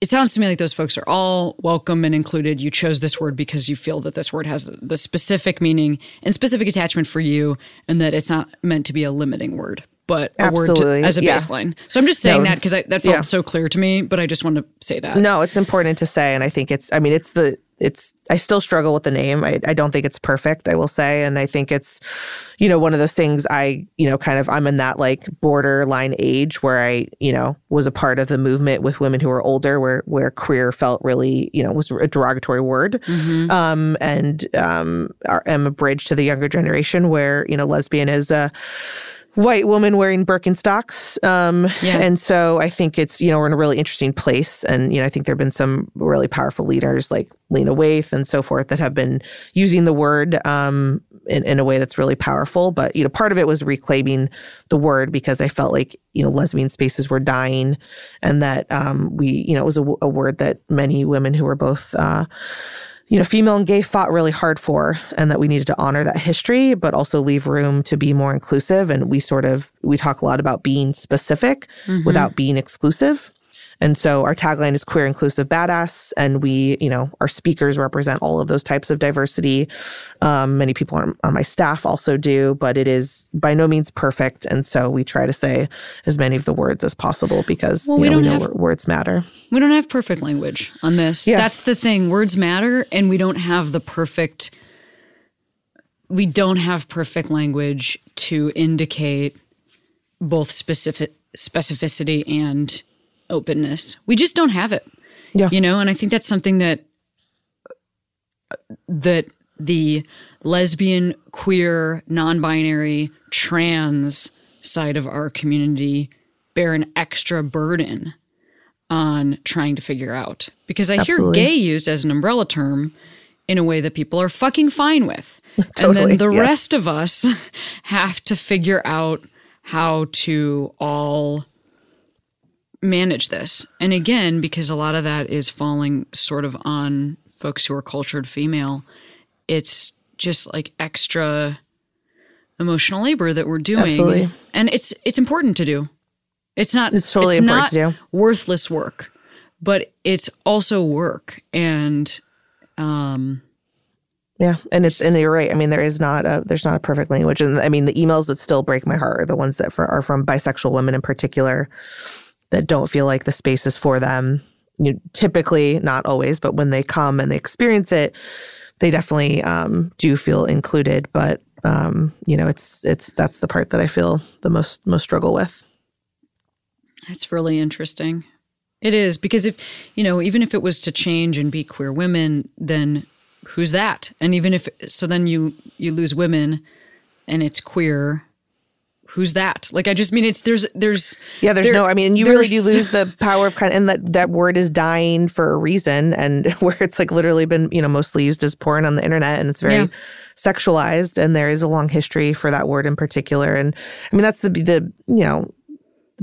It sounds to me like those folks are all welcome and included. You chose this word because you feel that this word has the specific meaning and specific attachment for you, and that it's not meant to be a limiting word, but a word to, Absolutely, as a yeah. baseline. So I'm just saying No, that because that felt yeah. so clear to me, but I just want to say that. No, it's important to say, and I think it's. I mean, it's the. It's. I still struggle with the name. I. I don't think it's perfect. I will say, and I think it's, you know, one of the things I. You know, kind of. I'm in that like borderline age where I. You know, was a part of the movement with women who were older, where where queer felt really. You know, was a derogatory word, um, and um, are, am a bridge to the younger generation where you know lesbian is a white woman wearing Birkenstocks. Um, Yeah. And so I think it's, you know, we're in a really interesting place. And, you know, I think there have been some really powerful leaders like Lena Waithe and so forth that have been using the word um, in, in a way that's really powerful. But, you know, part of it was reclaiming the word because I felt like, you know, lesbian spaces were dying and that um, we, you know, it was a word that many women who were both, uh, you know, female and gay fought really hard for, and that we needed to honor that history, but also leave room to be more inclusive. And we sort of we talk a lot about being specific mm-hmm. without being exclusive. And so our tagline is queer, inclusive, badass. And we, you know, our speakers represent all of those types of diversity. Um, many people on, on my staff also do, but it is by no means perfect. And so we try to say as many of the words as possible because Well, you we know, don't know have- words matter. We don't have perfect language on this. Yeah. That's the thing. Words matter, and we don't have the perfect. We don't have perfect language to indicate both specific specificity and openness. We just don't have it. Yeah. You know, and I think that's something that that the lesbian, queer, non-binary, trans side of our community bear an extra burden on trying to figure out. Because I Absolutely. hear gay used as an umbrella term in a way that people are fucking fine with. and then the yes. rest of us have to figure out how to all manage this. And again, because a lot of that is falling sort of on folks who are cultured female, it's just like extra emotional labor that we're doing. Absolutely. And it's it's important to do. It's not It's totally it's important not to do. worthless work, but it's also work. And um Yeah, and it's and you're right. I mean, there is not a there's not a perfect language, and I mean the emails that still break my heart are the ones that for, are from bisexual women in particular that don't feel like the space is for them. You typically not always, but when they come and they experience it, they definitely um, do feel included. But um, you know, it's it's that's the part that I feel the most most struggle with. That's really interesting. It is because if, you know, even if it was to change and be queer women, then who's that? And even if so then you you lose women and it's queer, who's that? Like I just mean it's there's there's Yeah, there's there- no. I mean, you really do lose the power of kind of, and that that word is dying for a reason, and where it's like literally been, you know, mostly used as porn on the internet, and it's very Yeah. sexualized, and there is a long history for that word in particular, and I mean that's the the you know.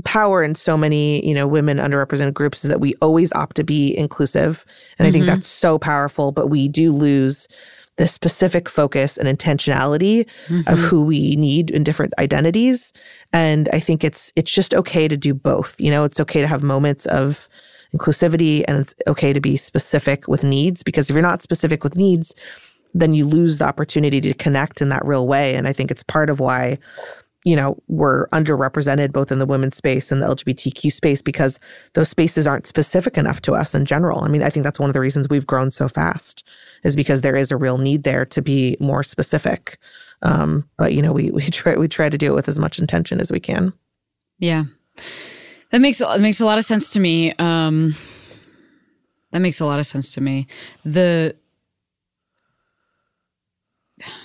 Power in so many, you know, women underrepresented groups is that we always opt to be inclusive. And I think mm-hmm. that's so powerful, but we do lose the specific focus and intentionality of mm-hmm. who we need in different identities. And i think it's it's just okay to do both you know? It's okay to have moments of inclusivity and it's okay to be specific with needs because if you're not specific with needs then you lose the opportunity to connect in that real way. And i think it's part of why you know we're underrepresented both in the women's space and the lgbtq space because those spaces aren't specific enough to us in general. I mean i think that's one of the reasons we've grown so fast is because there is a real need there to be more specific um, but you know we we try we try to do it with as much intention as we can Yeah. That makes that makes a lot of sense to me. Um that makes a lot of sense to me. The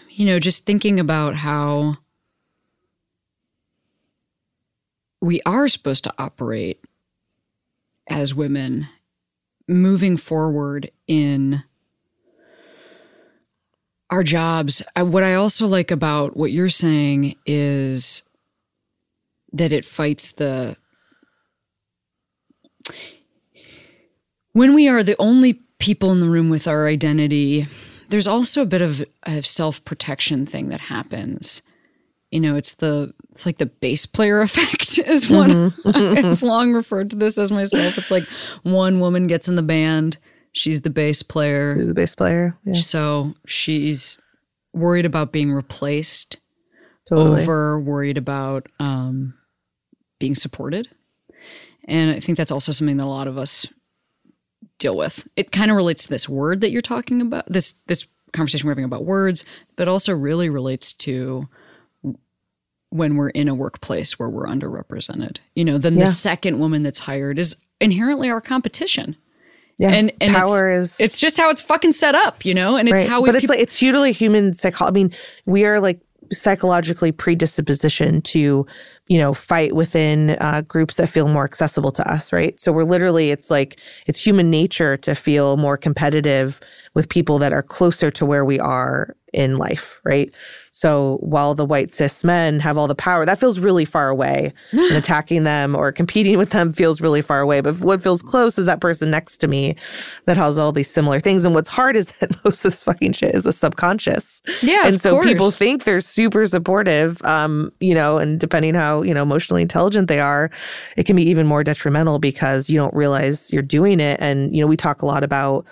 you know, just thinking about how we are supposed to operate as women moving forward in our jobs. I, what I also like about what you're saying is that it fights the when we are the only people in the room with our identity, there's also a bit of a self protection thing that happens. You know, it's the it's like the bass player effect is one mm-hmm. I've long referred to this as myself. It's like one woman gets in the band, she's the bass player. She's the bass player? Yeah, So she's worried about being replaced, totally. over worried about um, being supported. And I think that's also something that a lot of us deal with. It kind of relates to this word that you're talking about, this this conversation we're having about words, but also really relates to when we're in a workplace where we're underrepresented. You know, then Yeah. the second woman that's hired is inherently our competition. Yeah, And and power it's, is it's just how it's fucking set up, you know, and it's right. how we but it's peop- like it's totally human psychology. I mean, we are like psychologically predisposition to, you know, fight within uh, groups that feel more accessible to us, right? So we're literally, it's like it's human nature to feel more competitive with people that are closer to where we are in life, right? So while the white cis men have all the power, that feels really far away. and attacking them or competing with them feels really far away. But what feels close is that person next to me that has all these similar things. And what's hard is that most of this fucking shit is a subconscious. Yeah, And so people think they're super supportive, um, you know, and depending how, you know, emotionally intelligent they are, it can be even more detrimental because you don't realize you're doing it. And, you know, we talk a lot about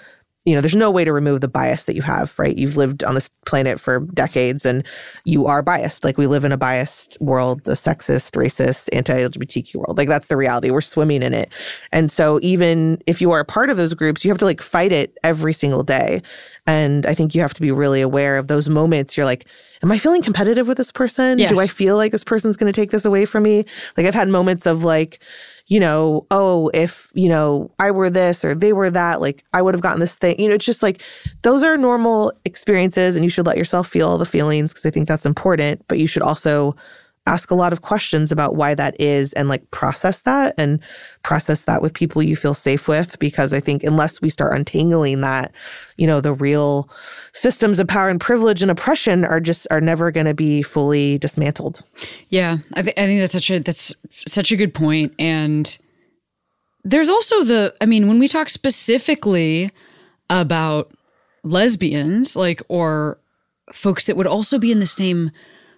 you know, there's no way to remove the bias that you have, right? You've lived on this planet for decades and you are biased. Like we live in a biased world, a sexist, racist, anti-LGBTQ world. Like that's the reality. We're swimming in it. And so even if you are a part of those groups, you have to like fight it every single day. And I think you have to be really aware of those moments. You're like, am I feeling competitive with this person? Yes. Do I feel like this person's going to take this away from me? Like I've had moments of like, you know, oh, if, you know, I were this or they were that, like I would have gotten this thing. You know, it's just like those are normal experiences and you should let yourself feel the feelings because I think that's important. But you should also ask a lot of questions about why that is and like process that and process that with people you feel safe with because I think unless we start untangling that, you know, the real systems of power and privilege and oppression are just are never going to be fully dismantled. Yeah, I, th- I think that's such a that's such a good point, and there's also the. I mean, when we talk specifically about lesbians, like or folks that would also be in the same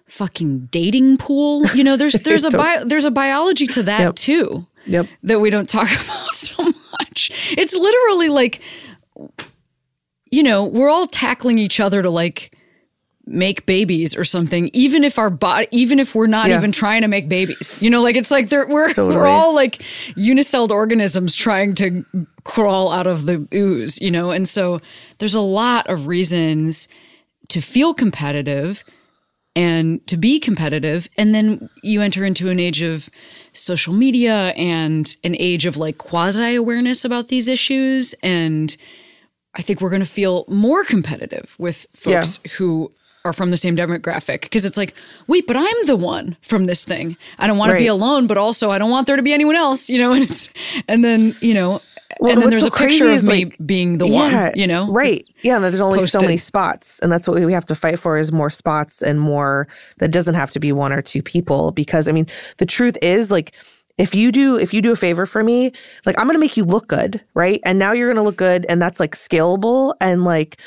fucking dating pool, you know, there's there's a bio, there's a biology to that Yep. too Yep. that we don't talk about so much. It's literally like, you know, we're all tackling each other to like make babies or something, even if our body, even if we're not Yeah. even trying to make babies. You know, like it's like they're, we're Totally. we're all like unicelled organisms trying to crawl out of the ooze. You know, and so there's a lot of reasons to feel competitive and to be competitive. And then you enter into an age of social media and an age of like quasi awareness about these issues. And i think we're going to feel more competitive with folks who are from the same demographic. Because it's like wait but i'm the one from this thing. I don't want to be alone but also i don't want there to be anyone else you know? And it's and then you know Well, and then there's so a picture of me like, being the one you know? right. Yeah and there's only so many spots and that's what we have to fight for is more spots and more that doesn't have to be one or two people because i mean the truth is like if you do if you do a favor for me like i'm gonna make you look good right? And now you're gonna look good and that's like scalable and like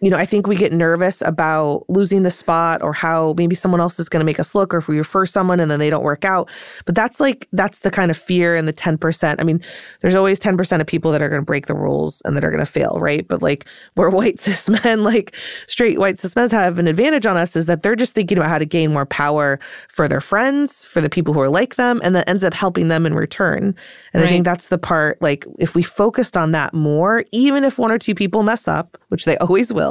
you know, I think we get nervous about losing the spot or how maybe someone else is going to make us look or if we refer someone and then they don't work out. But that's like, that's the kind of fear and the 10%. I mean, there's always 10% of people that are going to break the rules and that are going to fail, right? But like, where white cis men, like straight white cis men have an advantage on us is that they're just thinking about how to gain more power for their friends, for the people who are like them, and that ends up helping them in return. And I think that's the part, like, if we focused on that more, even if one or two people mess up, which they always will,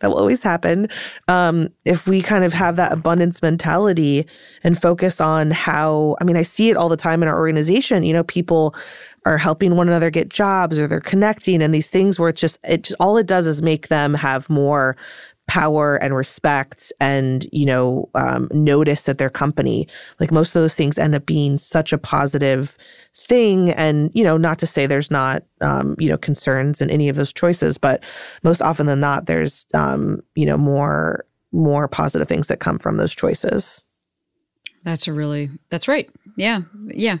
that will always happen. Um, if we kind of have that abundance mentality and focus on how, I mean, I see it all the time in our organization. You know, people are helping one another get jobs or they're connecting and these things where it's just, it just, all it does is make them have more power and respect and you know um, notice at their company like most of those things end up being such a positive thing and you know not to say there's not um, you know concerns in any of those choices but most often than not there's um, you know more more positive things that come from those choices That's a really that's right. Yeah. Yeah.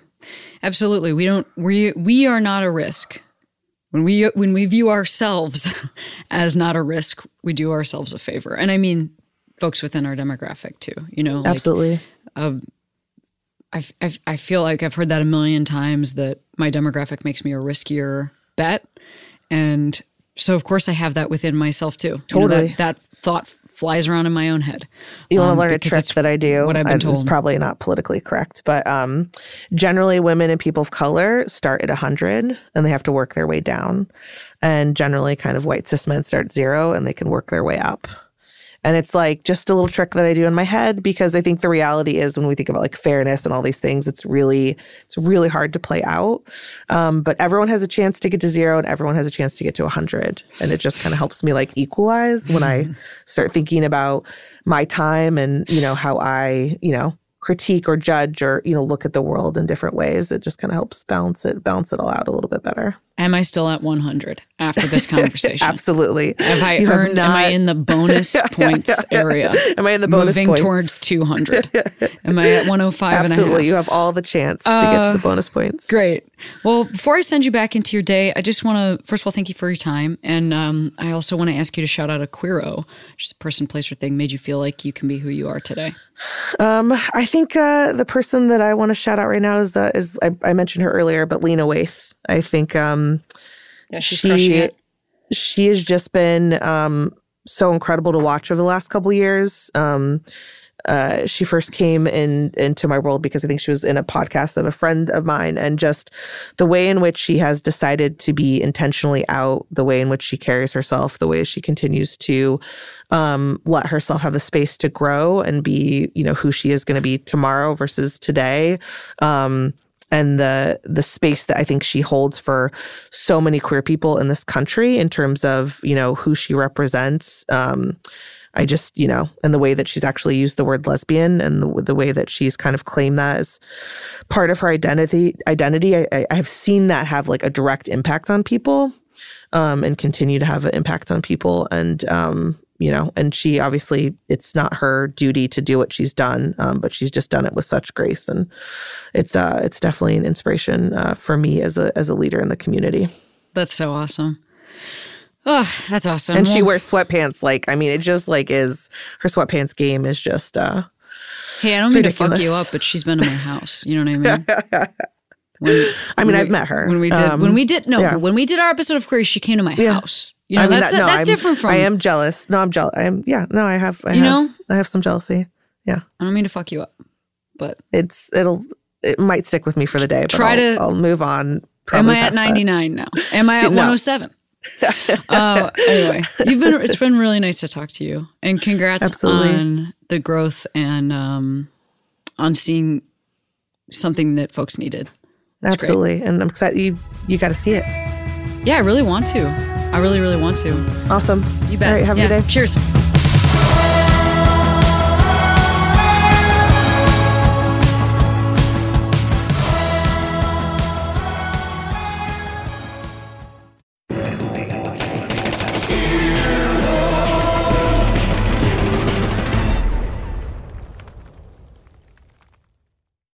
Absolutely. We don't we we are not a risk. when we when we view ourselves as not a risk, we do ourselves a favor. And I mean folks within our demographic too, you know. like, Absolutely. I, I, I feel like I've heard that a million times that my demographic makes me a riskier bet. And so, of course, I have that within myself too. You know, Totally. that, that thought flies around in my own head. You want Um, to learn a trick that I do? what I've been and It's probably not politically correct, but um, generally, women and people of color start at 100 and they have to work their way down. And generally, kind of white cis men start zero and they can work their way up. And it's like just a little trick that I do in my head because I think the reality is when we think about like fairness and all these things, it's really it's really hard to play out. Um, but everyone has a chance to get to zero and everyone has a chance to get to 100. And it just kind of helps me like equalize when I start thinking about my time and, you know, how I, you know, critique or judge or, you know, look at the world in different ways. It just kind of helps balance it, balance it all out a little bit better. Am I still at 100 after this conversation? Absolutely. Have I You earned? am I in the bonus points area? Am I in the bonus points? Moving points? towards 200. am I at 105 and a half? Absolutely. You have all the chance to get to the bonus points. Great. Well, before I send you back into your day, I just want to first of all thank you for your time, and um, I also want to ask you to shout out a Queero, just a person, place, or thing made you feel like you can be who you are today. Um, I think uh, the person that I want to shout out right now is uh, is I, I mentioned her earlier, but Lena Waithe. I think um, Yeah, she she has just been um, so incredible to watch over the last couple of years. Um, uh, she first came in into my world because I think she was in a podcast of a friend of mine, and just the way in which she has decided to be intentionally out, the way in which she carries herself, the way she continues to um, let herself have the space to grow and be, you know, who she is going to be tomorrow versus today. Um, and the the space that I think she holds for so many queer people in this country in terms of you know who she represents. Um, I just you know, and the way that she's actually used the word lesbian and the, the way that she's kind of claimed that as part of her identity. Identity, I, I, I've seen that have like a direct impact on people, um, and continue to have an impact on people. And um, you know, and she obviously it's not her duty to do what she's done, um, but she's just done it with such grace, and it's uh, it's definitely an inspiration uh, for me as a as a leader in the community. That's so awesome. Oh, that's awesome. And she wears sweatpants like I mean, it just like is her sweatpants game is just uh, hey, I don't mean to fuck you up, but she's been to my house. You know what I mean? When, I mean, when I've we- met her when we did Um, when we did no yeah. when we did our episode of Queery, she came to my Yeah. house. You know, I mean, that's that- no, that's I'm- different from I am jealous. No, I'm jealous. I am. Yeah. No, I have. I You have, know? I have some jealousy. Yeah. I don't mean to fuck you up, but It's it'll it might stick with me for the day. But Try I'll, to- I'll move on. am I at past that. 99 now? Am I at No. 107? uh, anyway, you've been it's been really nice to talk to you, and congrats Absolutely. on the growth and um, on seeing something that folks needed. That's great. Absolutely, and I'm excited. You you got to see it. Yeah, I really want to. I really, really want to. Awesome. You bet. All right. Have yeah. a good day. Cheers.